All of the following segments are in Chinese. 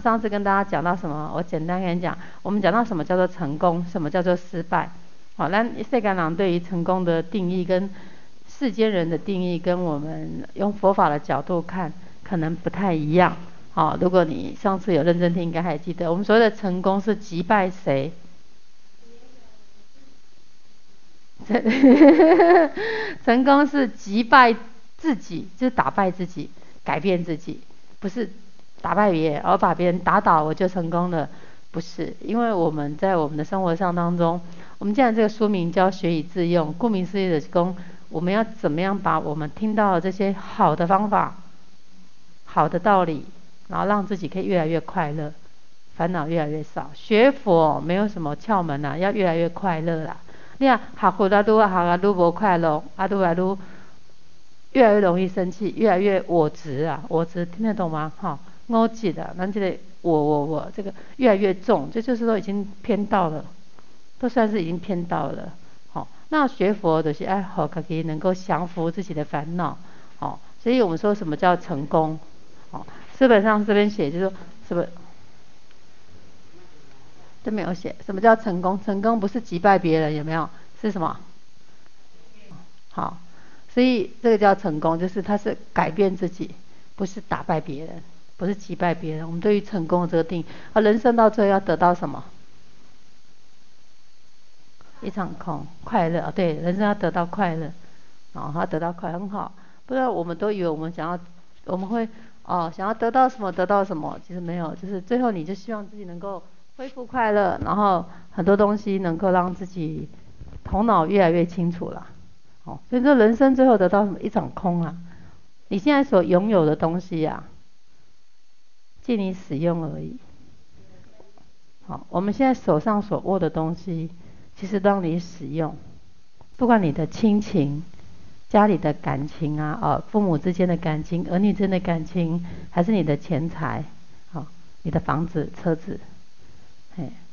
上次跟大家讲到什么？我简单跟你讲，我们讲到什么叫做成功，什么叫做失败。好，那世间人对于成功的定义跟世间人的定义，跟我们用佛法的角度看，可能不太一样。好，如果你上次有认真听，应该还记得，我们所谓的成功是击败谁？成功是击败自己，就是打败自己，改变自己，不是打败别人，而把别人打倒，我就成功了。不是，因为我们在我们的生活上当中，我们既然这个书名叫学以致用，顾名思义的功，我们要怎么样把我们听到的这些好的方法、好的道理，然后让自己可以越来越快乐，烦恼越来越少。学佛没有什么窍门呐，要越来越快乐啦。你看，学佛啊，愈学啊愈无快乐，啊都来都越来越容易生气，越来越我执啊，我执听得懂吗？哈，我记得，那这个我我我这个越来越重，这就是说已经偏到了，都算是已经偏到了。好，那学佛的是爱好可以能够降服自己的烦恼。好，所以我们说什么叫成功？好，书本上这边写就是说什么？都没有写什么叫成功？成功不是击败别人，有没有？是什么？好，所以这个叫成功，就是它是改变自己，不是打败别人，不是击败别人。我们对于成功的这个定义，啊，人生到最后要得到什么？一场空，快乐。对，人生要得到快乐，啊，他得到快很好。不然我们都以为我们想要，我们会哦，想要得到什么得到什么，其实没有，就是最后你就希望自己能够。恢复快乐，然后很多东西能够让自己头脑越来越清楚了。哦，所以说人生最后得到什么？一场空啊！你现在所拥有的东西呀、借你使用而已。好，我们现在手上所握的东西，其实都让你使用。不管你的亲情、家里的感情啊，哦，父母之间的感情、儿女之间的感情，还是你的钱财，好，你的房子、车子。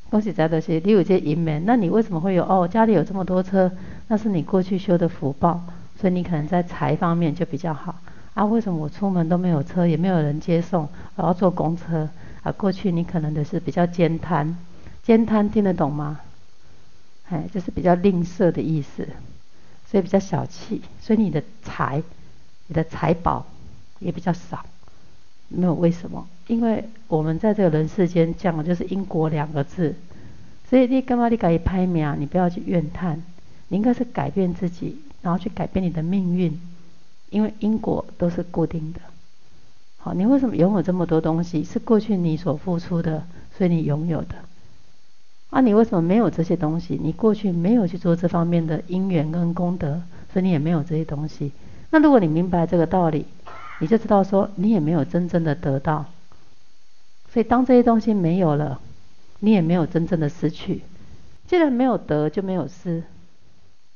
恭喜在的是，你有这姻缘，那你为什么会有？哦，家里有这么多车，那是你过去修的福报，所以你可能在财方面就比较好。啊，为什么我出门都没有车，也没有人接送，我要坐公车？啊，过去你可能的是比较慳贪，慳贪听得懂吗？哎，就是比较吝啬的意思，所以比较小气，所以你的财，你的财宝也比较少。没有为什么？因为我们在这个人世间讲的就是因果两个字，所以你干嘛你改拍名？你不要去怨叹，你应该是改变自己，然后去改变你的命运，因为因果都是固定的。好，你为什么拥有这么多东西？是过去你所付出的，所以你拥有的。啊，你为什么没有这些东西？你过去没有去做这方面的因缘跟功德，所以你也没有这些东西。那如果你明白这个道理，你就知道说，你也没有真正的得到，所以当这些东西没有了，你也没有真正的失去。既然没有得，就没有失，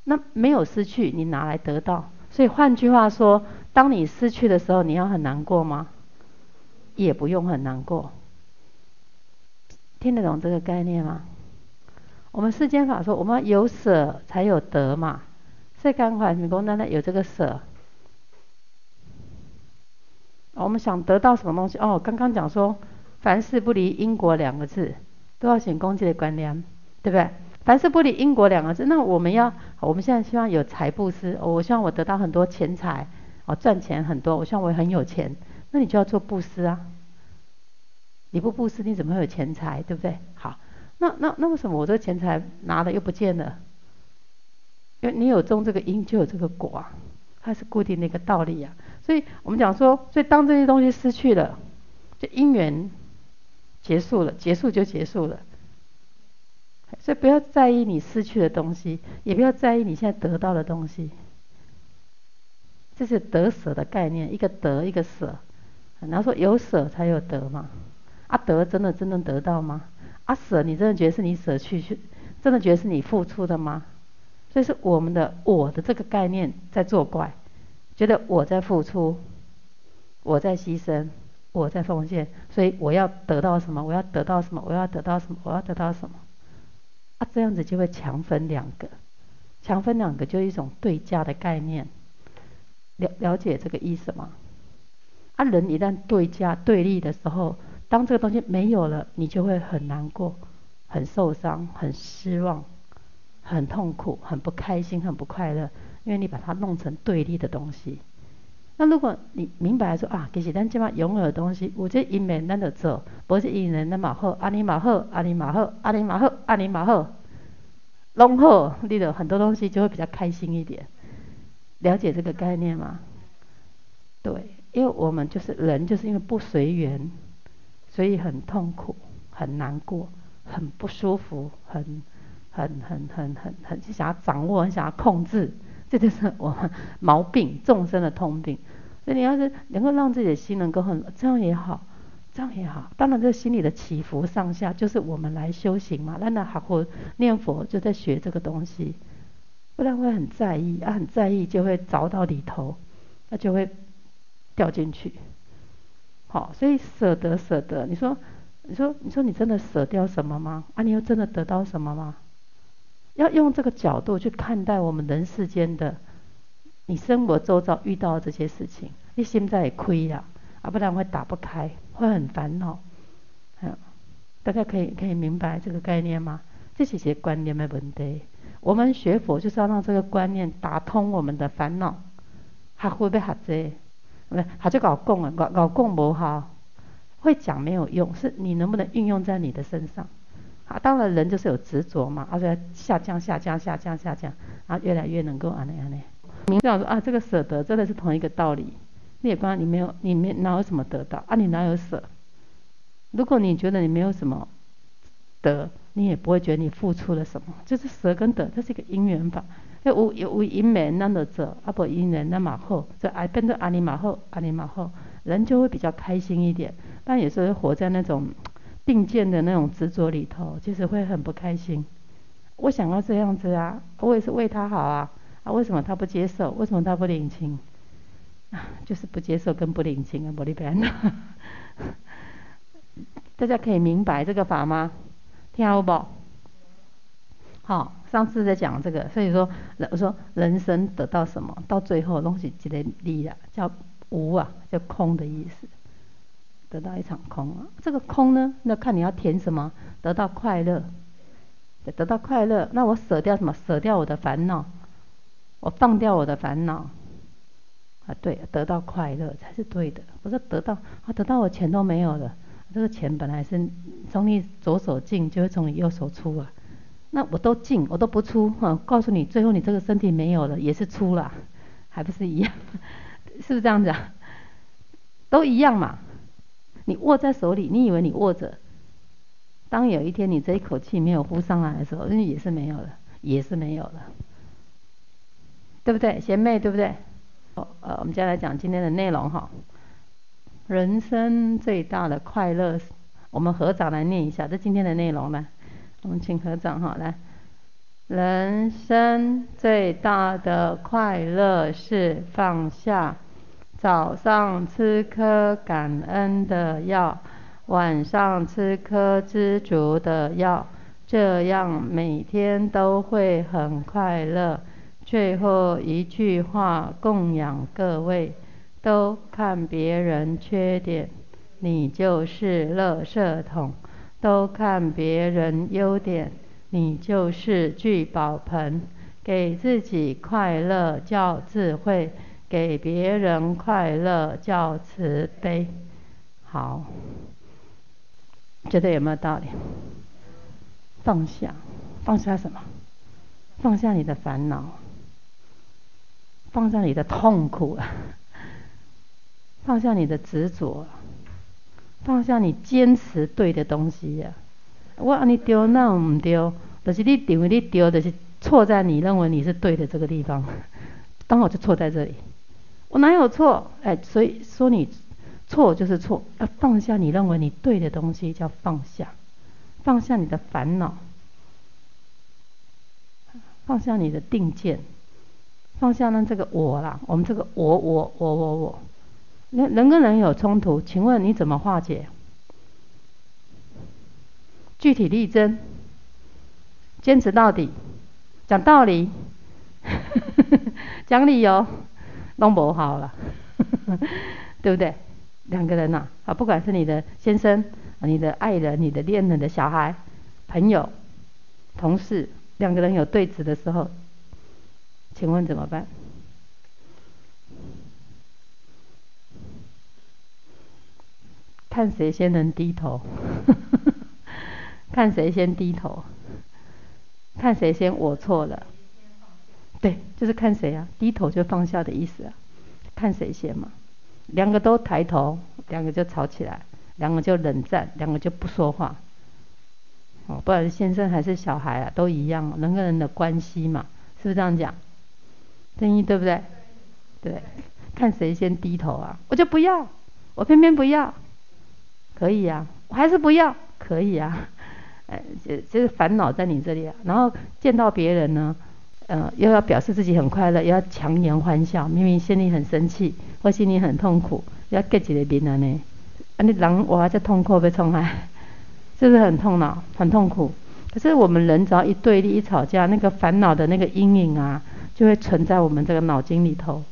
那没有失去，你哪来得到？所以换句话说，当你失去的时候，你要很难过吗？也不用很难过。听得懂这个概念吗？我们世间法说，我们有舍才有得嘛。世间法，你讲那有这个舍。我们想得到什么东西？哦，刚刚讲说，凡事不离因果两个字，都要显功德的观念，对不对？凡事不离因果两个字，那我们要，我们现在希望有财布施，我希望我得到很多钱财，哦，赚钱很多，我希望我很有钱，那你就要做布施啊。你不布施，你怎么会有钱财？对不对？好，那那那为什么我这个钱财拿了又不见了？因为你有种这个因，就有这个果啊，它是固定的一个道理、啊。所以我们讲说，所以当这些东西失去了，就因缘结束了，结束就结束了。所以不要在意你失去的东西，也不要在意你现在得到的东西。这是得舍的概念，一个得，一个舍。然后说有舍才有得嘛。啊，得真的真正得到吗？啊，舍你真的觉得是你舍去去，真的觉得是你付出的吗？所以是我们的我的这个概念在作怪。觉得我在付出，我在牺牲，我在奉献，所以我要得到什么？我要得到什么？我要得到什么？我要得到什么？啊，这样子就会强分两个，强分两个就是一种对价的概念。了了解这个意思吗？啊，人一旦对价对立的时候，当这个东西没有了，你就会很难过、很受伤、很失望、很痛苦、很不开心、很不快乐，因为你把它弄成对立的东西。那如果你明白说啊，其实咱这么拥有的东西，有这因缘咱就做，不是因缘咱嘛好，阿尼嘛好，阿尼嘛好，阿尼嘛好，阿尼嘛好，拢好，你的很多东西就会比较开心一点。了解这个概念吗？对，因为我们就是人，就是因为不随缘，所以很痛苦、很难过、很不舒服、很、很、很、很、很、很想要掌握、很想要控制。这就是我们毛病，众生的通病。所以你要是能够让自己的心能够很，这样也好，这样也好。当然，这心里的起伏上下，就是我们来修行嘛。那那还会念佛，就在学这个东西，不然会很在意啊，很在意就会着到里头，那就会掉进去。好，所以舍得舍得，你说，你说，你说你真的舍掉什么吗？啊，你又真的得到什么吗？要用这个角度去看待我们人世间的，你生活周遭遇到的这些事情，你心在也亏了，啊，不然会打不开，会很烦恼。嗯，大家可以可以明白这个概念吗？这是些观念的问题。我们学佛就是要让这个观念打通我们的烦恼。还会不会学这？不，还就搞共啊，搞搞共不好，会讲没有用，是你能不能运用在你的身上？啊，当然人就是有执着嘛，而且下降、下降、下降、下降，啊越来越能够安内安内。明这样说啊，这个舍得真的是同一个道理。你也光你没有，你没哪有什么得到啊？你哪有舍？如果你觉得你没有什么得，你也不会觉得你付出了什么。就是舍跟得，这是一个因缘法。要无有无因缘那么者，啊不因缘那么厚，这爱变成阿尼玛厚，阿尼玛厚，人就会比较开心一点。但有时候活在那种。定见的那种执着里头，其实会很不开心。我想要这样子啊，我也是为他好啊，啊，为什么他不接受？为什么他不领情？啊，就是不接受跟不领情啊，不离别的。大家可以明白这个法吗？听好不？好，上次在讲这个，所以说，我说人生得到什么，到最后东西积累力啊，叫无啊，叫空的意思。得到一场空啊，这个空呢，那看你要填什么。得到快乐，得到快乐，那我舍掉什么？舍掉我的烦恼，我放掉我的烦恼。啊，对，得到快乐才是对的。不是得到啊，得到我钱都没有了，这个钱本来是从你左手进，就会从你右手出啊。那我都进，我都不出，哈，告诉你，最后你这个身体没有了，也是出了，还不是一样？是不是这样子啊？都一样嘛。你握在手里，你以为你握着，当有一天你这一口气没有呼上来的时候，那也是没有了，也是没有了，对不对？贤妹，对不对？哦，呃，我们接下来讲今天的内容哈。人生最大的快乐，我们合掌来念一下，这今天的内容呢，我们请合掌哈，来。人生最大的快乐是放下。早上吃颗感恩的药，晚上吃颗知足的药，这样每天都会很快乐。最后一句话供养各位，都看别人缺点，你就是垃圾桶；都看别人优点，你就是聚宝盆。给自己快乐叫智慧。给别人快乐叫慈悲，好，觉得有没有道理？放下，放下什么？放下你的烦恼，放下你的痛苦，放下你的执着，放下你坚持对的东西呀。我让你丢，那我唔丢，就是你认为你丢，就是错在你认为你是对的这个地方，刚好就错在这里。我哪有错？哎，所以说你错就是错，要放下你认为你对的东西，叫放下，放下你的烦恼，放下你的定见，放下呢这个我啦，我们这个我我我我我，人人跟人有冲突，请问你怎么化解？具体力争，坚持到底，讲道理，讲理由。都不好了，对不对？两个人呐，啊，不管是你的先生、你的爱人、你的恋人的小孩、朋友、同事，两个人有对峙的时候，请问怎么办？看谁先能低头，看谁先低头，看谁先我错了，对，就是看谁啊，低头就放下的意思啊，看谁先嘛。两个都抬头，两个就吵起来，两个就冷战，两个就不说话。哦，不管是先生还是小孩啊，都一样，人跟人的关系嘛，是不是这样讲？正义对不对？对，看谁先低头啊？我就不要，我偏偏不要，可以啊，我还是不要，可以啊。哎，就就是烦恼在你这里啊。然后见到别人呢，呃，又要表示自己很快乐，又要强颜欢笑，明明心里很生气。或心里很痛苦，要隔一个面啊呢？啊，你人活在痛苦被冲害，是不是很痛恼、很痛苦？可是我们人只要一对立、一吵架，那个烦恼的那个阴影啊，就会存在我们这个脑筋里头，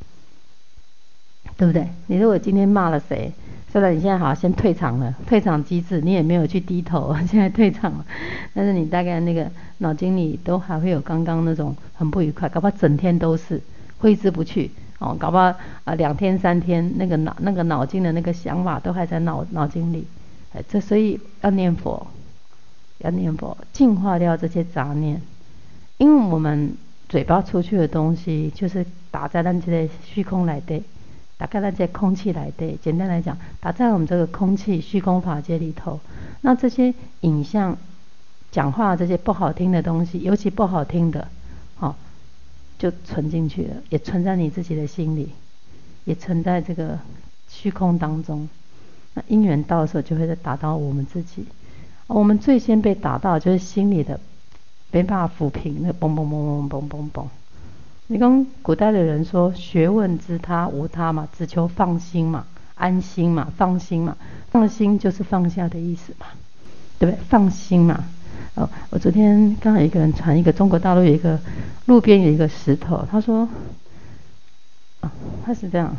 对不对？你如果今天骂了谁，虽然你现在好先退场了，退场机制，你也没有去低头，现在退场了，但是你大概那个脑筋里都还会有刚刚那种很不愉快，搞不好整天都是挥之不去。哦，搞不好啊，两天三天，那个脑那个脑筋的那个想法都还在脑脑筋里，哎，这所以要念佛，要念佛，净化掉这些杂念，因为我们嘴巴出去的东西，就是打在那些虚空来的，打开那些空气来的。简单来讲，打在我们这个空气虚空法界里头，那这些影像、讲话这些不好听的东西，尤其不好听的。就存进去了，也存在你自己的心里，也存在这个虚空当中。那因缘到的时候，就会再打到我们自己。我们最先被打到就是心里的，没办法抚平，那嘣嘣嘣嘣嘣嘣嘣。你跟古代的人说，学问之他无他嘛，只求放心嘛，安心嘛，放心嘛，放心就是放下的意思嘛，对不对？放心嘛。哦，我昨天刚好一个人传一个中国大陆有一个路边有一个石头，他说，啊，他是这样，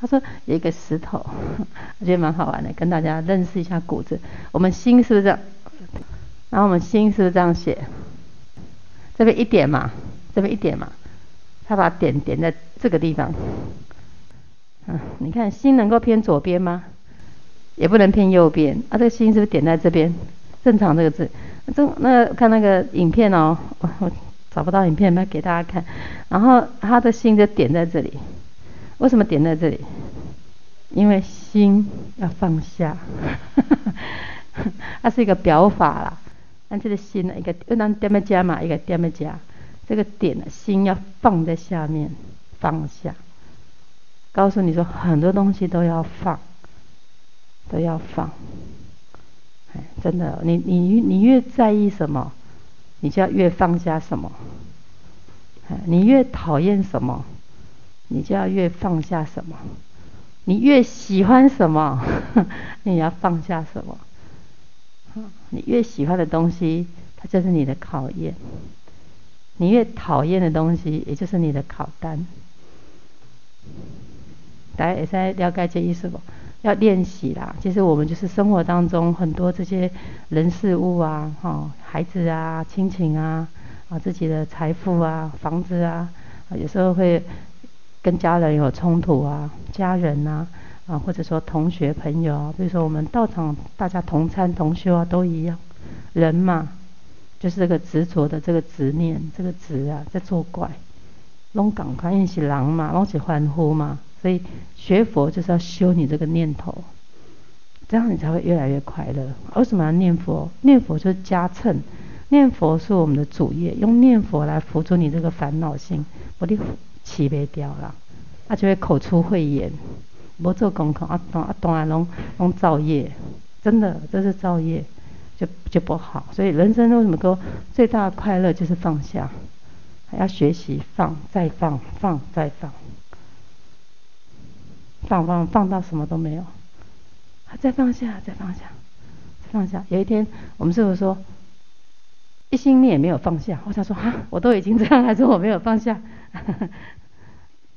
他说有一个石头，我觉得蛮好玩的，跟大家认识一下古字。我们心是不是这样？然后我们心是不是这样写？这边一点嘛，这边一点嘛，他把点点在这个地方。嗯，你看心能够偏左边吗？也不能偏右边。啊，这个心是不是点在这边？正常这个字。这那、看那个影片哦，我找不到影片，那给大家看。然后他的心就点在这里，为什么点在这里？因为心要放下，它是一个表法啦。那这个心呢，一个又当点加嘛，一个点加，这个点的，心要放在下面，放下。告诉你说，很多东西都要放，都要放。哎真的，你你你越在意什么，你就要越放下什么。哎你越讨厌什么，你就要越放下什么。你越喜欢什么，你要放下什么。你越喜欢的东西，它就是你的考验；你越讨厌的东西，也就是你的考单。大家也在了解这意思不？要练习啦，其实我们就是生活当中很多这些人事物啊，哈，孩子啊，亲情啊，啊，自己的财富啊，房子啊，有时候会跟家人有冲突啊，家人啊，啊，或者说同学朋友啊，比如说我们道场大家同参同修啊，都一样，人嘛，就是这个执着的这个执念，这个执啊，在作怪，拢赶快因是狼嘛，拢是欢呼嘛。所以学佛就是要修你这个念头，这样你才会越来越快乐。为什么要念佛？念佛就是加乘，念佛是我们的主业，用念佛来辅助你这个烦恼心，我的气没掉了，他就会口出秽言，不做功课啊，东啊东啊拢拢造业，真的这是造业，就就不好。所以人生为什么说最大的快乐就是放下，还要学习放再放，放再放。放放放到什么都没有，再放下，再放下，再放下。有一天，我们师傅说，一心念也没有放下。我想说，哈，我都已经这样，还是我没有放下？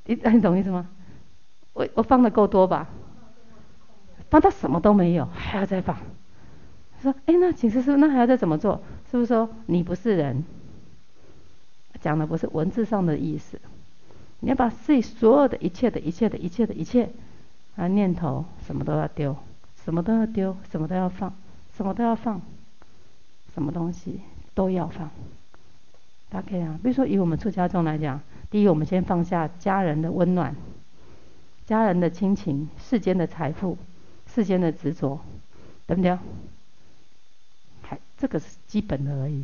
你你懂意思吗？我我放的够多吧？放到什么都没有，还要再放。说，哎，那请示师父，那还要再怎么做？是不是说你不是人？讲的不是文字上的意思，你要把自己所有的一切的一切的一切的一切啊念头，什么都要丢，什么都要丢，什么都要放，什么都要放，什么东西都要放。大家可以啊，比如说以我们出家众来讲，第一，我们先放下家人的温暖，家人的亲情，世间的财富，世间的执着，对不对？这个是基本的而已。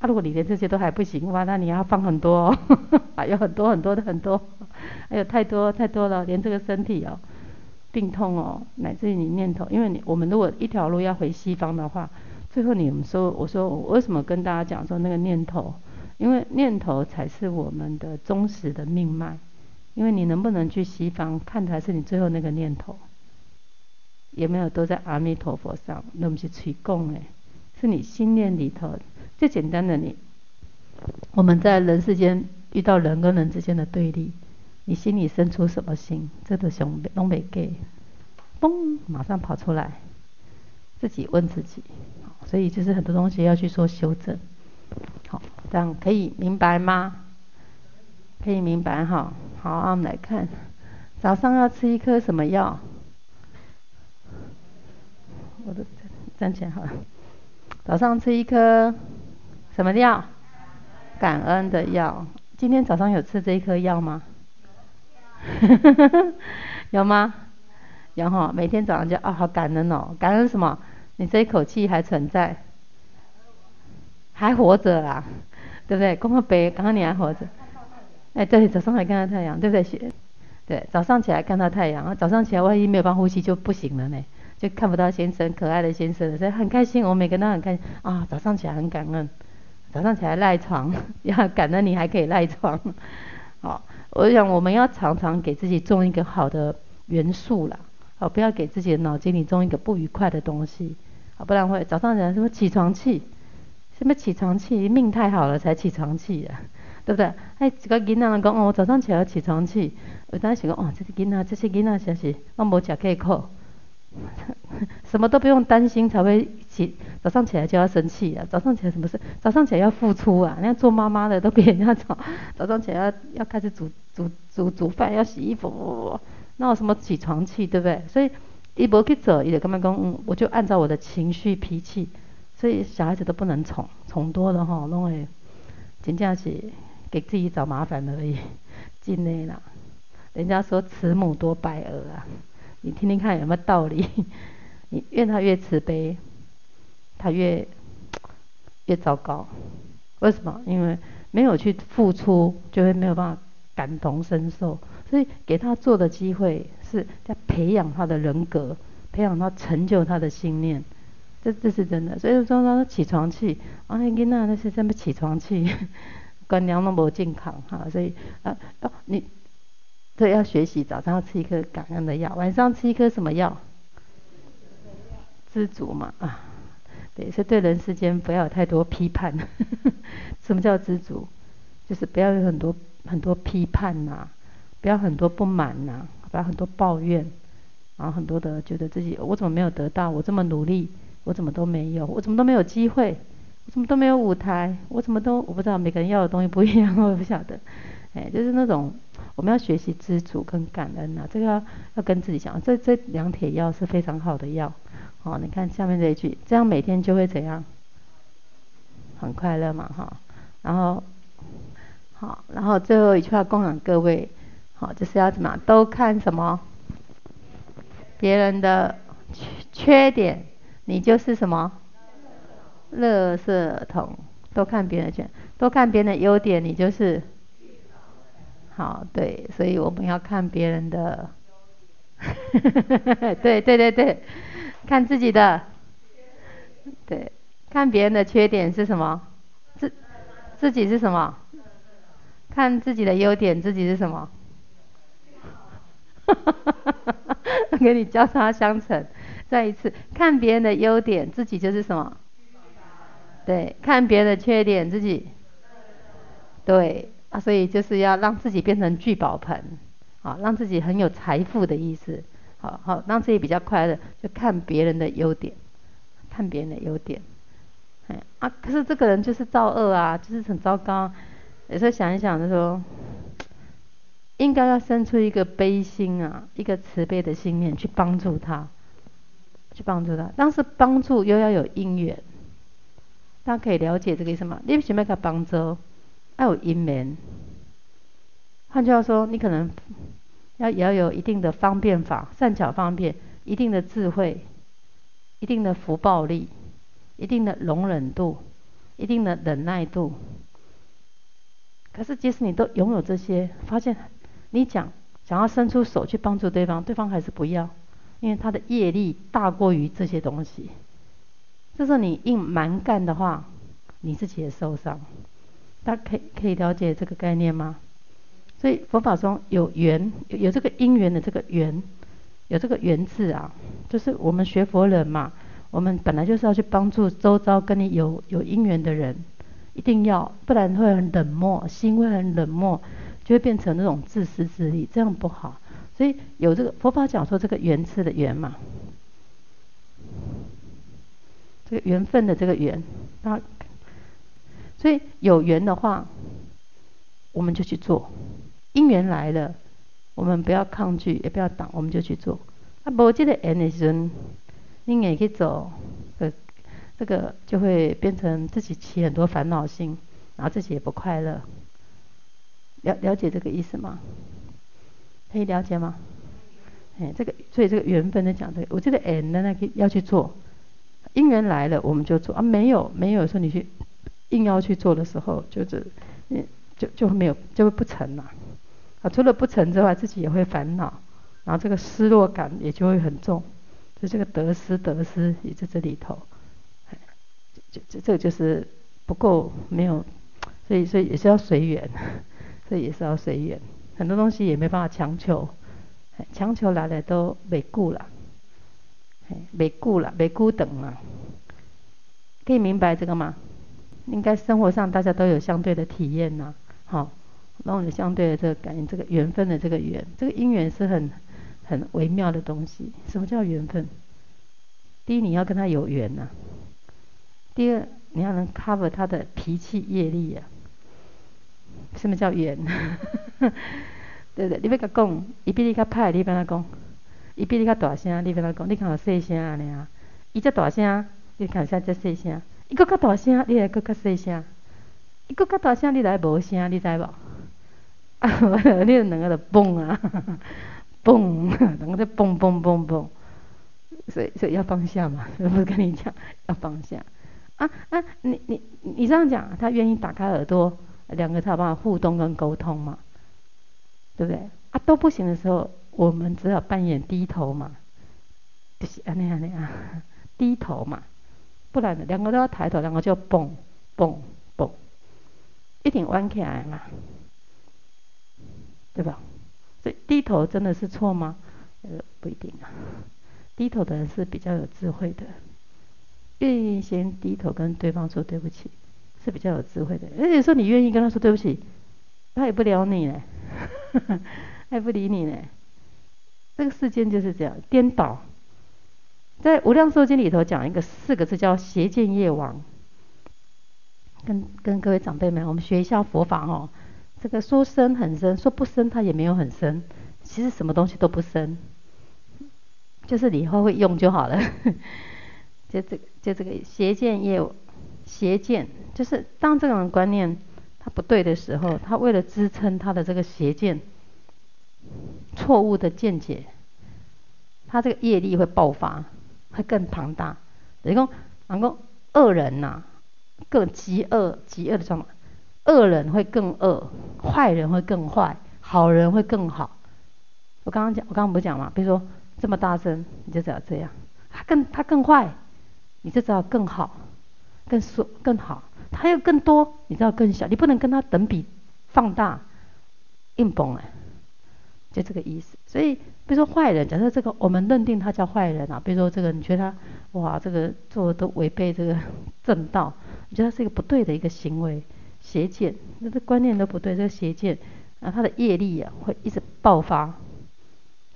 啊，如果你连这些都还不行的话，那你要放很多，哦，还有很多很多的很多，还有太多太多了，连这个身体哦，病痛哦，乃至于你念头，因为你我们如果一条路要回西方的话，最后你们说，我说我为什么跟大家讲说那个念头？因为念头才是我们的忠实的命脉，因为你能不能去西方，看的还是你最后那个念头，有没有都在阿弥陀佛上，那不是随供哎，是你心念里头最简单的你。我们在人世间遇到人跟人之间的对立，你心里生出什么心，这个熊东北给，嘣，马上跑出来，自己问自己，所以就是很多东西要去做修正。好，这样可以明白吗？可以明白哈。好，我们来看，早上要吃一颗什么药？我都站起来好了。早上吃一颗什么药？感恩的药。今天早上有吃这一颗药吗？有吗？有哈。每天早上就啊，好感恩哦，感恩什么？你这一口气还存在。还活着啦，对不对？光个背，刚刚你还活着。哎，对，早上还看到太阳，对不对？对，早上起来看到太阳，早上起来万一没有办法呼吸就不行了呢，就看不到先生，可爱的先生，所以很开心。我每个人都很开心啊，早上起来很感恩，早上起来赖床，要感恩你还可以赖床。好，我想我们要常常给自己种一个好的元素啦，好，不要给自己的脑筋里种一个不愉快的东西，好，不然会早上起来什么起床气。什么起床气？命太好了才起床气啊，对不对？哎，这个囡仔讲哦，我早上起来起床气。我当时讲哦，这些囡仔，这些囡仔是是，我无吃过苦，什么都不用担心才会起。早上起来就要生气啊！早上起来什么事？早上起来要付出啊！人家做妈妈的都比人家早，早上起来要要开始煮煮煮煮饭，要洗衣服，那有什么起床气？对不对？所以一无去做，伊就干嘛讲？我就按照我的情绪脾气。所以小孩子都不能宠，宠多了哈，弄会真正是给自己找麻烦而已。真的啦，人家说慈母多败儿啊，你听听看有没有道理？你越他越慈悲，他越越糟糕。为什么？因为没有去付出，就会没有办法感同身受。所以给他做的机会是在培养他的人格，培养他成就他的信念。这这是真的，所以说说起床气，啊那囡那是什么起床气，观念都无健康哈，所以啊要你，对要学习，早上要吃一颗感恩的药，晚上吃一颗什么药？知足嘛啊，对，所以对人世间不要有太多批判。什么叫知足？就是不要有很多很多批判呐、不要很多不满呐、不要很多抱怨，然后很多的觉得自己我怎么没有得到，我这么努力。我怎么都没有，我怎么都没有机会，我怎么都没有舞台，我怎么都我不知道，每个人要的东西不一样，我也不晓得，哎，就是那种我们要学习知足跟感恩呐、啊，这个要跟自己讲，这这两帖药是非常好的药，哦，你看下面这一句，这样每天就会怎样，很快乐嘛，哈、然后好，然后最后一句话供养各位，好，就是要怎么？都看什么，别人的缺缺点。你就是什么？垃圾桶，都看别人的缺，都看别人的优点，你就是好。对，所以我们要看别人的，对对对对，看自己的，对，看别人的缺点是什么？自自己是什么？看自己的优点，自己是什么？给你交叉相乘。再一次看别人的优点，自己就是什么？对，看别人的缺点，自己对啊，所以就是要让自己变成聚宝盆啊，让自己很有财富的意思。好好让自己比较快乐，就看别人的优点，看别人的优点。哎啊，可是这个人就是造恶啊，就是很糟糕。有时候想一想，就说应该要生出一个悲心啊，一个慈悲的心念去帮助他，去帮助他。但是帮助又要有因缘，大家可以了解这个意思吗？你为什么要帮助？要有因缘。换句话说，你可能要也要有一定的方便法，善巧方便，一定的智慧，一定的福报力，一定的容忍度，一定的忍耐度。可是即使你都拥有这些，发现你讲想要伸出手去帮助对方，对方还是不要，因为他的业力大过于这些东西。这时候你硬蛮干的话，你自己也受伤。大家可以可以了解这个概念吗？所以佛法中有缘，有这个因缘的这个缘，有这个缘字啊，就是我们学佛人嘛，我们本来就是要去帮助周遭跟你有有因缘的人，一定要，不然会很冷漠，心会很冷漠，就会变成那种自私自利，这样不好。所以有这个佛法讲说这个缘字的缘嘛，这个缘分的这个缘，那所以有缘的话，我们就去做。因缘来了，我们不要抗拒，也不要挡，我们就去做。啊，无这个缘的时阵，你也去做，呃，这个就会变成自己起很多烦恼心，然后自己也不快乐。了了解这个意思吗？可以了解吗？哎，这个所以这个缘分的讲的，我这个缘呢，那个要去做。因缘来了，我们就做啊，没有没有说你去硬要去做的时候，就是嗯，就就没有就会不成了。啊，除了不成之外，自己也会烦恼，然后这个失落感也就会很重，就这个得失得失也在这里头，这这这就是不够没有，所以所以也是要随缘，所以也是要随缘，很多东西也没办法强求，强求来了都没顾了，没顾了没顾等了，可以明白这个吗？应该生活上大家都有相对的体验呐，好。然后你相对的这个感应，这个缘分的这个缘，这个因缘是很很微妙的东西。什么叫缘分？第一，你要跟他有缘呐、啊；第二，你要能 cover 他的脾气业力呀、啊。什么叫缘？对不对？你别个讲，伊比你较歹，你别他讲；伊比你较大声，你别他讲。你看我细声安尼啊，伊只大声，你看啥只细声；伊搁较大声，你来搁较细声；伊搁较大声，你来无声，你知无？啊，你两个就蹦啊，蹦，两个在蹦蹦蹦蹦，所以所以要放下嘛，我不是跟你讲要放下？啊啊，你你你这样讲，他愿意打开耳朵，两个才有办法互动跟沟通嘛，对不对？啊，都不行的时候，我们只好扮演低头嘛，就是安尼安尼啊，低头嘛，不然两个都要抬头，两个就蹦蹦蹦，一定弯起来嘛。对吧？所以低头真的是错吗？呃，不一定啊。低头的人是比较有智慧的，愿意先低头跟对方说对不起，是比较有智慧的。而且说你愿意跟他说对不起，他也不撩你呢，他也不理你呢。这个世间就是这样颠倒。在《无量寿经》里头讲一个四个字叫邪见业王。跟跟各位长辈们，我们学一下佛法哦。这个说深很深，说不深它也没有很深。其实什么东西都不深，就是你以后会用就好了。就这个，就这个邪见业，邪见就是当这种观念它不对的时候，他为了支撑他的这个邪见，错误的见解，他这个业力会爆发，会更庞大。等于说，能够恶人呐、啊，更极恶极恶的状态。恶人会更恶，坏人会更坏，好人会更好。我刚刚讲，我刚刚不是讲嘛？比如说这么大声，你就只要这样；他更他更坏，你就知道更好，更说更好。他又更多，你知道更小。你不能跟他等比放大，硬崩哎，就这个意思。所以，比如说坏人，假设这个我们认定他叫坏人啊，比如说这个你觉得他哇，这个做的都违背这个 正道，你觉得他是一个不对的一个行为。邪见，那这观念都不对，这个邪见，啊，他的业力啊会一直爆发，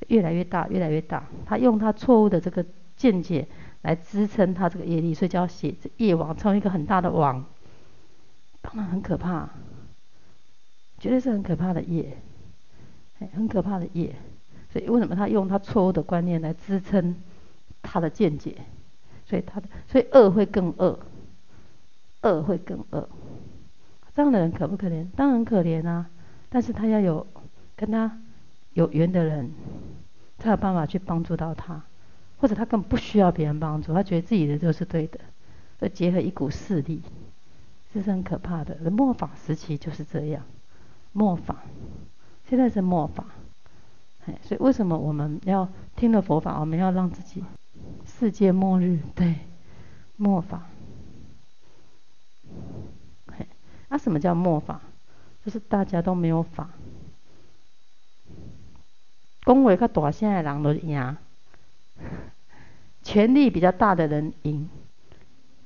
越来越大，越来越大。他用他错误的这个见解来支撑他这个业力，所以叫写业网，成为一个很大的网，当然很可怕，绝对是很可怕的业，很可怕的业。所以为什么他用他错误的观念来支撑他的见解？所以他的，所以恶会更恶，恶会更恶。这样的人可不可怜？当然可怜啊！但是他要有跟他有缘的人，才有办法去帮助到他，或者他根本不需要别人帮助，他觉得自己的就是对的，而结合一股势力，这是很可怕的。末法时期就是这样，末法，现在是末法，所以为什么我们要听了佛法，我们要让自己世界末日？对，末法。那、啊、什么叫末法？就是大家都没有法，讲话较大声的人就赢，权力比较大的人赢，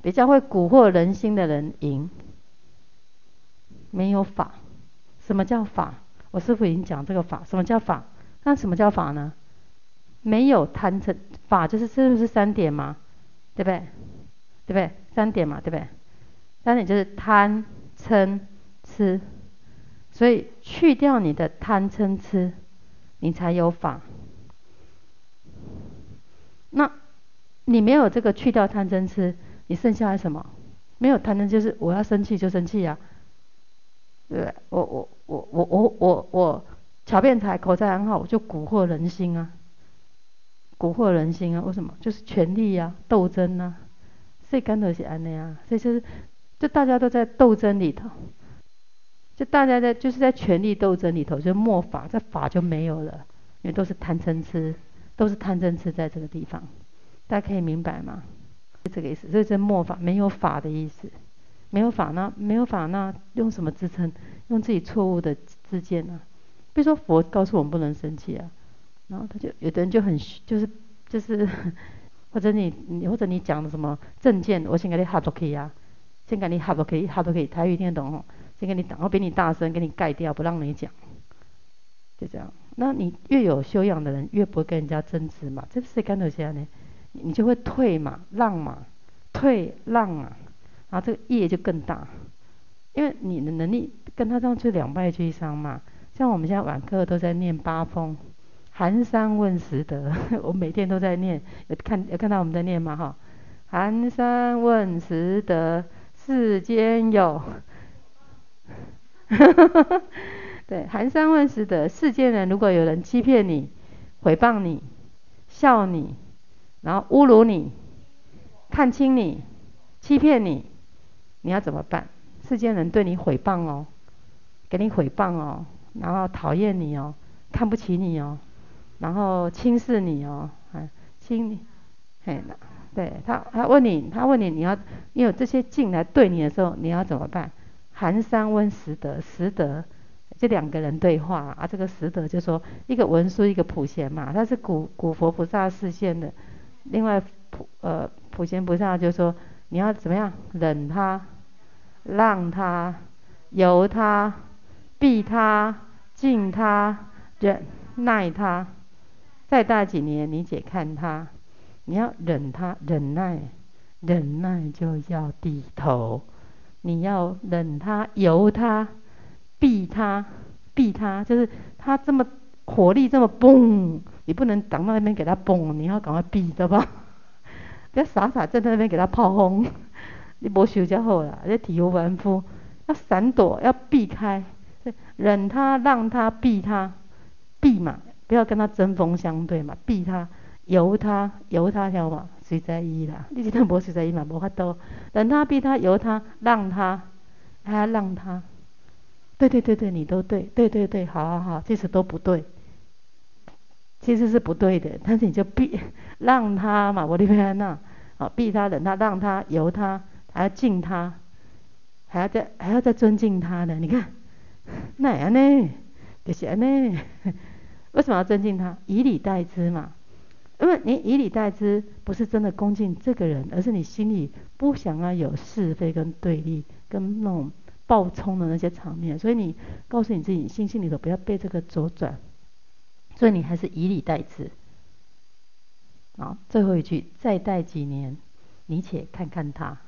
比较会蛊惑人心的人赢。没有法，什么叫法？我师父已经讲这个法，什么叫法？那什么叫法呢？没有贪嗔法，就是是不是三点嘛？对不对？对不对？三点嘛？对不对？三点就是贪。嗔痴，所以去掉你的贪嗔痴，你才有法。那你没有这个去掉贪嗔痴，你剩下来什么？没有贪嗔，就是我要生气就生气呀，对不对？我我我我我我我巧辩才口才很好，就蛊惑人心啊，蛊惑人心啊！为什么？就是权力呀，斗争啊，所以干头是安的呀，所以就是。就大家都在斗争里头，就大家在就是在权力斗争里头，就末法，这法就没有了，因为都是贪嗔痴，都是贪嗔痴在这个地方，大家可以明白吗？就这个意思，所以这末法没有法的意思，没有法那没有法那用什么支撑？用自己错误的知见呢？比如说佛告诉我们不能生气啊，然后他就有的人就很就是就是，或者你你或者你讲的什么正见，我先给你哈都可以啊。先给你哈都可以，哈都可以，台语听得懂哦。先给你挡，我比你大声，给你盖掉，不让你讲，就这样。那你越有修养的人，越不会跟人家争执嘛。这是干头下呢，你就会退嘛，让嘛，退让啊，然后这个业就更大，因为你的能力跟他这样就两败俱伤嘛。像我们现在晚课都在念八风，寒山问拾得，我每天都在念，有看有看到我们在念吗？哈，寒山问拾得。世间有，对，寒山问拾得。世间人如果有人欺骗你、诽谤你、笑你，然后侮辱你、看轻你、欺骗你，你要怎么办？世间人对你诽谤哦，给你诽谤哦，然后讨厌你哦，看不起你哦，然后轻视你哦，啊，轻你，嘿对他，他问你，他问你，你要你有这些境来对你的时候，你要怎么办？寒山问拾得，拾得这两个人对话啊，这个拾得就说一个文殊，一个普贤嘛，他是古古佛菩萨示现的。另外普呃普贤菩萨就说你要怎么样？忍他，让他，由他，避他，敬他，忍耐他，再大几年你且看他。你要忍他，忍耐，忍耐就要低头。你要忍他，由他，避他，避他，就是他这么火力这么崩，你不能挡到那边给他崩，你要赶快避，知道吧？不要傻傻站在那边给他炮轰，你无修就好了，你体无完肤，要闪躲，要避开，忍他，让他，避他，避嘛，不要跟他针锋相对嘛，避他。由他，由他晓得吗？随在意啦，你今天无随在意嘛，无法度。忍他避他，由他，让他，还要让他。对对对对，你都对，对对对，好好好，其实都不对，其实是不对的。但是你就避，让他嘛，我的天呐，好，避他，忍他，让他，由他，还要敬他，还要再还要再尊敬他的。你看，那样呢？就是安呢？为什么要尊敬他？以礼待之嘛。因为你以礼待之，不是真的恭敬这个人，而是你心里不想要有是非跟对立，跟那种暴冲的那些场面，所以你告诉你自己，心心里头不要被这个左转，所以你还是以礼待之。啊，最后一句，再待几年，你且看看他。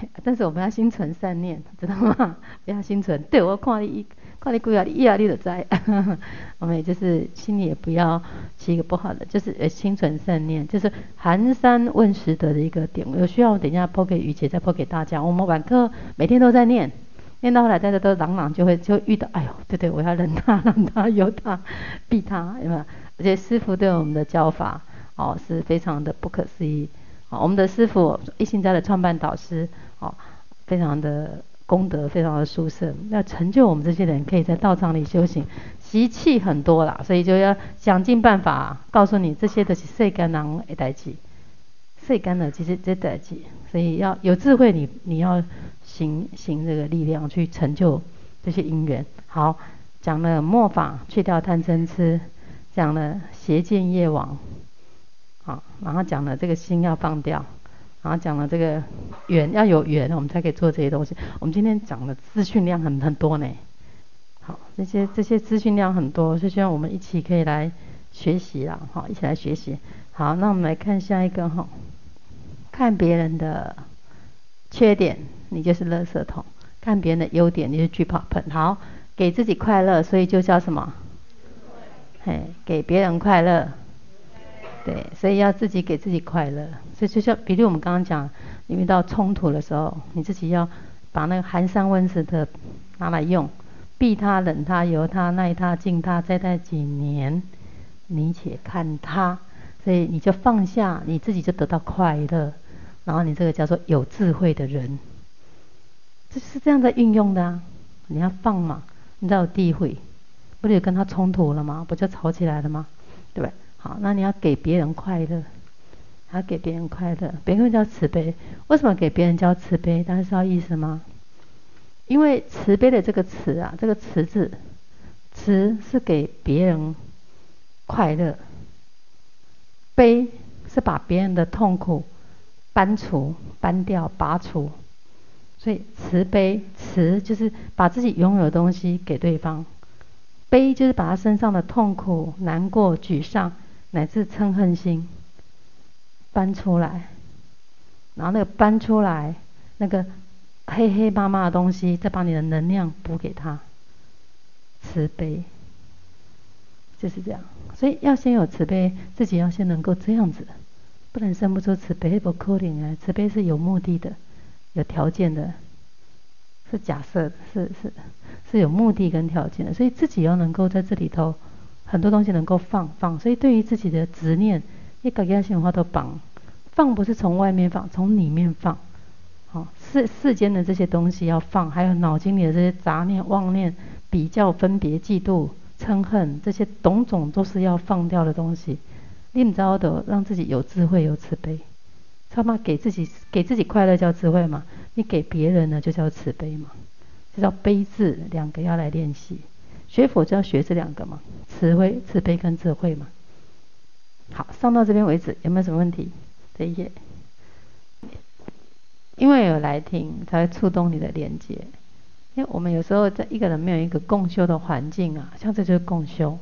但是我们要心存善念，知道吗？不要心存，对我看你一，看你贵啊，你啊，你就在。我们也就是心里也不要起一个不好的，就是呃心存善念，就是寒山问拾得的一个点。有需要我等一下播给于姐，再播给大家。我们晚课每天都在念，念到后来大家都朗朗就会就遇到，哎呦，对对，我要忍他，让他有他，避他，有没有？而且师父对我们的教法哦是非常的不可思议。哦，我们的师傅一心斋的创办导师。哦，非常的功德，非常的殊胜，要成就我们这些人可以在道场里修行，习气很多啦，所以就要想尽办法告诉你，这些都是世间人的代志，世间的其实这代志，所以要有智慧你，你要行行这个力量去成就这些因缘。好，讲了末法去掉贪嗔痴，讲了邪见业网，好，然后讲了这个心要放掉。然后讲了这个缘要有缘，我们才可以做这些东西。我们今天讲的资讯量很很多呢。好，这些这些资讯量很多，所以希望我们一起可以来学习啦。好，一起来学习。好，那我们来看下一个哈。看别人的缺点，你就是垃圾桶；看别人的优点，你就聚宝盆。好，给自己快乐，所以就叫什么？嘿，给别人快乐。对，所以要自己给自己快乐。所以就像，比如我们刚刚讲，你遇到冲突的时候，你自己要把那个寒山问拾得拿来用，避他、忍他、由他、耐他、敬他，再待几年，你且看他。所以你就放下，你自己就得到快乐。然后你这个叫做有智慧的人，这是这样在运用的啊。你要放嘛，你知道有地慧，不就跟他冲突了吗？不就吵起来了吗？对不对？好，那你要给别人快乐，还要给别人快乐，别人叫慈悲。为什么给别人叫慈悲？大家知道意思吗？因为慈悲的这个慈啊，这个慈字，慈是给别人快乐，悲是把别人的痛苦搬除、搬掉、拔除。所以慈悲，慈就是把自己拥有的东西给对方，悲就是把他身上的痛苦、难过、沮丧。乃至嗔恨心搬出来，然后那个搬出来，那个黑黑麻麻的东西，再把你的能量补给他。慈悲就是这样，所以要先有慈悲，自己要先能够这样子，不能生不出慈悲不可能啊！慈悲是有目的的，有条件的，是假设，是是是有目的跟条件的，所以自己要能够在这里头。很多东西能够放放，所以对于自己的执念，一个个性的话都绑。放不是从外面放，从里面放。好，世世间的这些东西要放，还有脑筋里的这些杂念、妄念、比较、分别、嫉妒、嗔恨，这些种种都是要放掉的东西。你唔知道的，让自己有智慧、有慈悲。他妈给自己给自己快乐叫智慧嘛？你给别人呢就叫慈悲嘛？就叫悲智，两个要来练习。学佛就要学这两个嘛，慈悲、慈悲跟智慧嘛。好，上到这边为止，有没有什么问题？这一页，因为有来听，才会触动你的连接。因为我们有时候在一个人没有一个共修的环境啊，像这就是共修。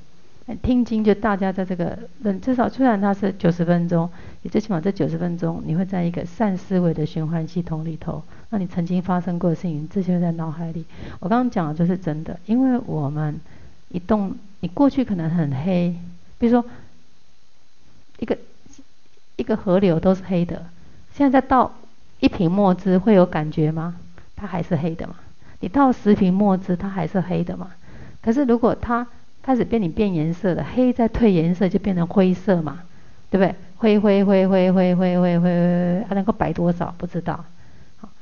听经就大家在这个，至少虽然它是九十分钟，你最起码这九十分钟，你会在一个善思维的循环系统里头。那你曾经发生过的事情，这些在脑海里。我刚刚讲的就是真的，因为我们一动，你过去可能很黑，比如说一个一个河流都是黑的，现在倒一瓶墨汁会有感觉吗？它还是黑的嘛。你倒十瓶墨汁，它还是黑的嘛。可是如果它开始变，你变颜色的黑再褪颜色就变成灰色嘛，对不对？灰灰灰灰灰灰灰灰灰，它能够白多少不知道。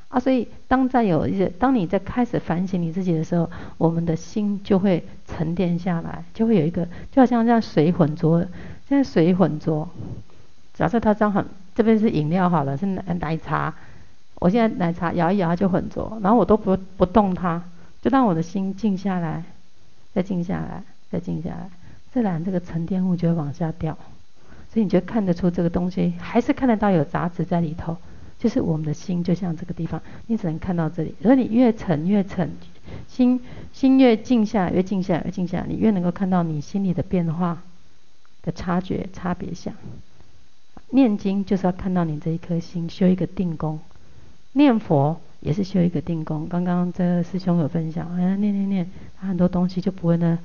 啊，所以当在有一些，当你在开始反省你自己的时候，我们的心就会沉淀下来，就会有一个，就好像这样水混浊，现在水混浊。假设它这样很，这边是饮料好了，是奶奶茶，我现在奶茶摇一摇它就混浊，然后我都不不动它，就让我的心静下来，再静下来。再静下来，自然这个沉淀物就会往下掉，所以你就看得出这个东西，还是看得到有杂质在里头，就是我们的心就像这个地方，你只能看到这里。而你越沉越沉，心心越静下来，越静下来，越静下来，你越能够看到你心里的变化的察觉差别相。念经就是要看到你这一颗心，修一个定功；念佛也是修一个定功。刚刚这师兄有分享，哎，念念念，他很多东西就不会呢，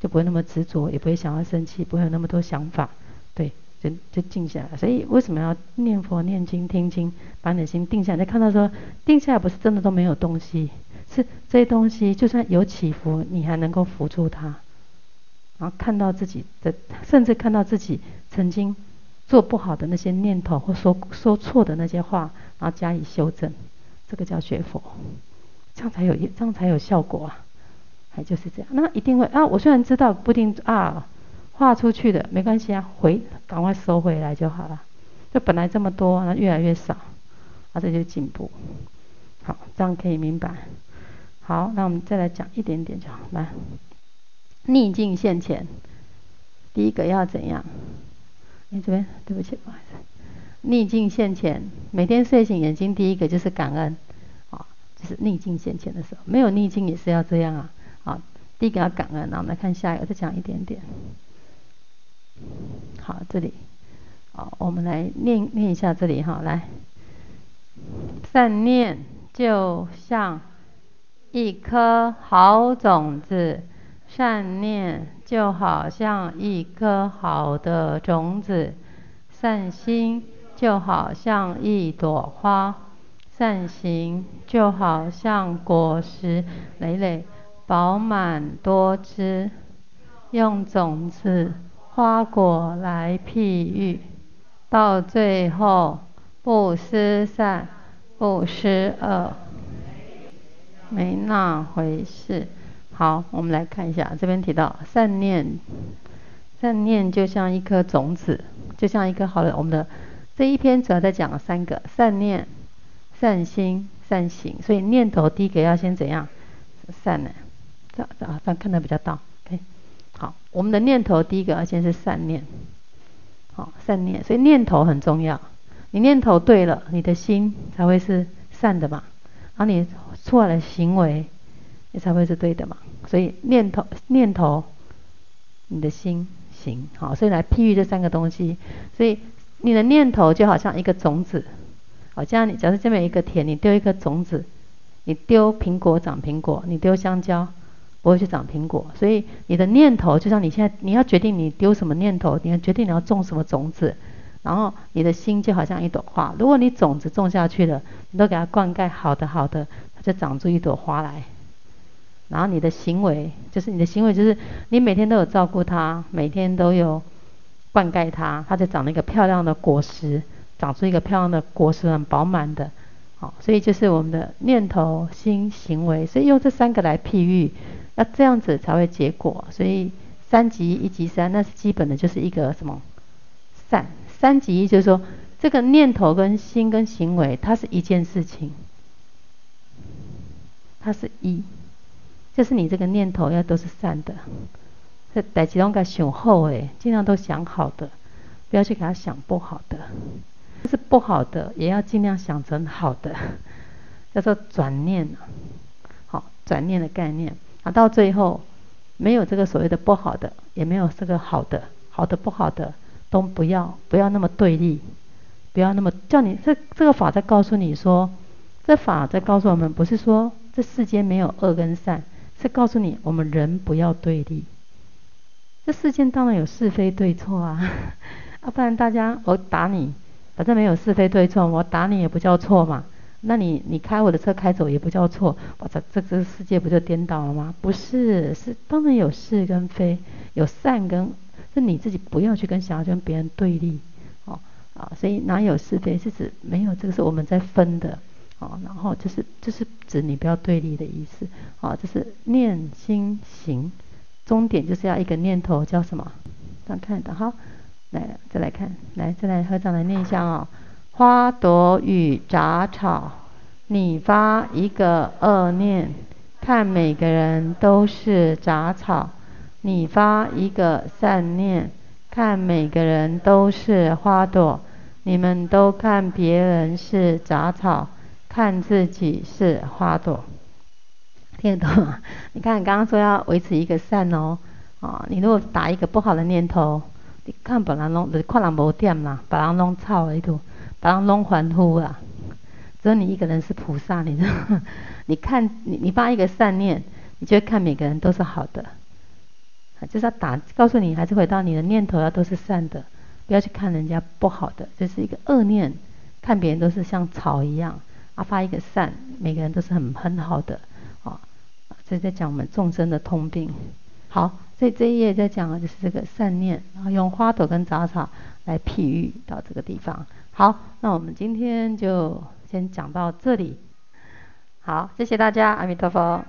就不会那么执着，也不会想要生气，不会有那么多想法，对，就就静下来。所以为什么要念佛、念经、听经，把你的心定下来？你看到说，定下来不是真的都没有东西，是这些东西就算有起伏，你还能够扶住它，然后看到自己的，甚至看到自己曾经。做不好的那些念头，或说说错的那些话，然后加以修正，这个叫学佛，这样才有这样才有效果啊！还就是这样，那一定会啊！我虽然知道不一定啊，画出去的没关系啊，回赶快收回来就好了。就本来这么多，那越来越少，啊，这就进步。好，这样可以明白。好，那我们再来讲一点点就好。来，逆境现前，第一个要怎样？你这边，对不起，不好意思。逆境现前，每天睡醒眼睛第一个就是感恩，啊，就是逆境现前的时候，没有逆境也是要这样啊，好，第一个要感恩。那我们来看下一个，再讲一点点。好，这里，好，我们来念念一下这里哈，来，善念就像一颗好种子。善念就好像一颗好的种子，善心就好像一朵花，善行就好像果实累累、饱满多汁。用种子、花果来譬喻，到最后不失善，不失恶，没那回事。好，我们来看一下，这边提到善念，善念就像一颗种子，就像一颗好的。我们的这一篇主要在讲三个：善念、善心、善行。所以念头第一个要先怎样？善呢？这这啊，看得比较到。OK，好，我们的念头第一个要先是善念。好，善念，所以念头很重要。你念头对了，你的心才会是善的嘛。然后你出来的行为。你才会是对的嘛，所以念头念头，你的心行好，所以来譬喻这三个东西。所以你的念头就好像一个种子，好，这样你假设这边一个田，你丢一颗种子，你丢苹果长苹果，你丢香蕉不会去长苹果。所以你的念头就像你现在你要决定你丢什么念头，你要决定你要种什么种子，然后你的心就好像一朵花，如果你种子种下去了，你都给它灌溉好的好的，它就长出一朵花来。然后你的行为，就是你的行为，就是你每天都有照顾它，每天都有灌溉它，它就长了一个漂亮的果实，长出一个漂亮的果实，很饱满的。好，所以就是我们的念头、心、行为，所以用这三个来譬喻，那这样子才会结果。所以三级一级三，那是基本的，就是一个什么善。三级一就是说，这个念头跟心跟行为，它是一件事情，它是一。就是你这个念头要都是善的，这代志拢该想好诶，尽量都想好的，不要去给他想不好的。就是不好的，也要尽量想成好的，叫做转念。好，转念的概念啊，到最后没有这个所谓的不好的，也没有这个好的，好的不好的都不要，不要那么对立，不要那么叫你这这个法在告诉你说，这法在告诉我们，不是说这世间没有恶跟善。是告诉你，我们人不要对立。这世间当然有是非对错啊，啊，不然大家我打你，反正没有是非对错，我打你也不叫错嘛。那你你开我的车开走也不叫错，我操这个世界不就颠倒了吗？不是，是当然有是跟非，有善跟，是你自己不要去跟想要跟别人对立，哦啊，所以哪有是非，是指没有这个是我们在分的。哦，然后就是就是指你不要对立的意思，哦，就是念心行，终点就是要一个念头叫什么？这样看的好，来再来看，来再来合掌来念一下哦。花朵与杂草，你发一个恶念，看每个人都是杂草；你发一个善念，看每个人都是花朵；你们都看别人是杂草，看自己是花朵。听得懂吗？你看，你刚刚说要维持一个善哦，啊，你如果打一个不好的念头，你看本来弄，看人无点啦，把人弄臭了一度，把人弄欢呼啊。只有你一个人是菩萨，你知道吗？你看，你你发一个善念，你就会看每个人都是好的。就是要打，告诉你，还是回到你的念头要都是善的，不要去看人家不好的，这、是一个恶念，看别人都是像草一样。啊，发一个善，每个人都是很很好的啊。这在讲我们众生的通病。好，所以这一页在讲的就是这个善念，然后用花朵跟杂草来譬喻到这个地方。好，那我们今天就先讲到这里。好，谢谢大家，阿弥陀佛。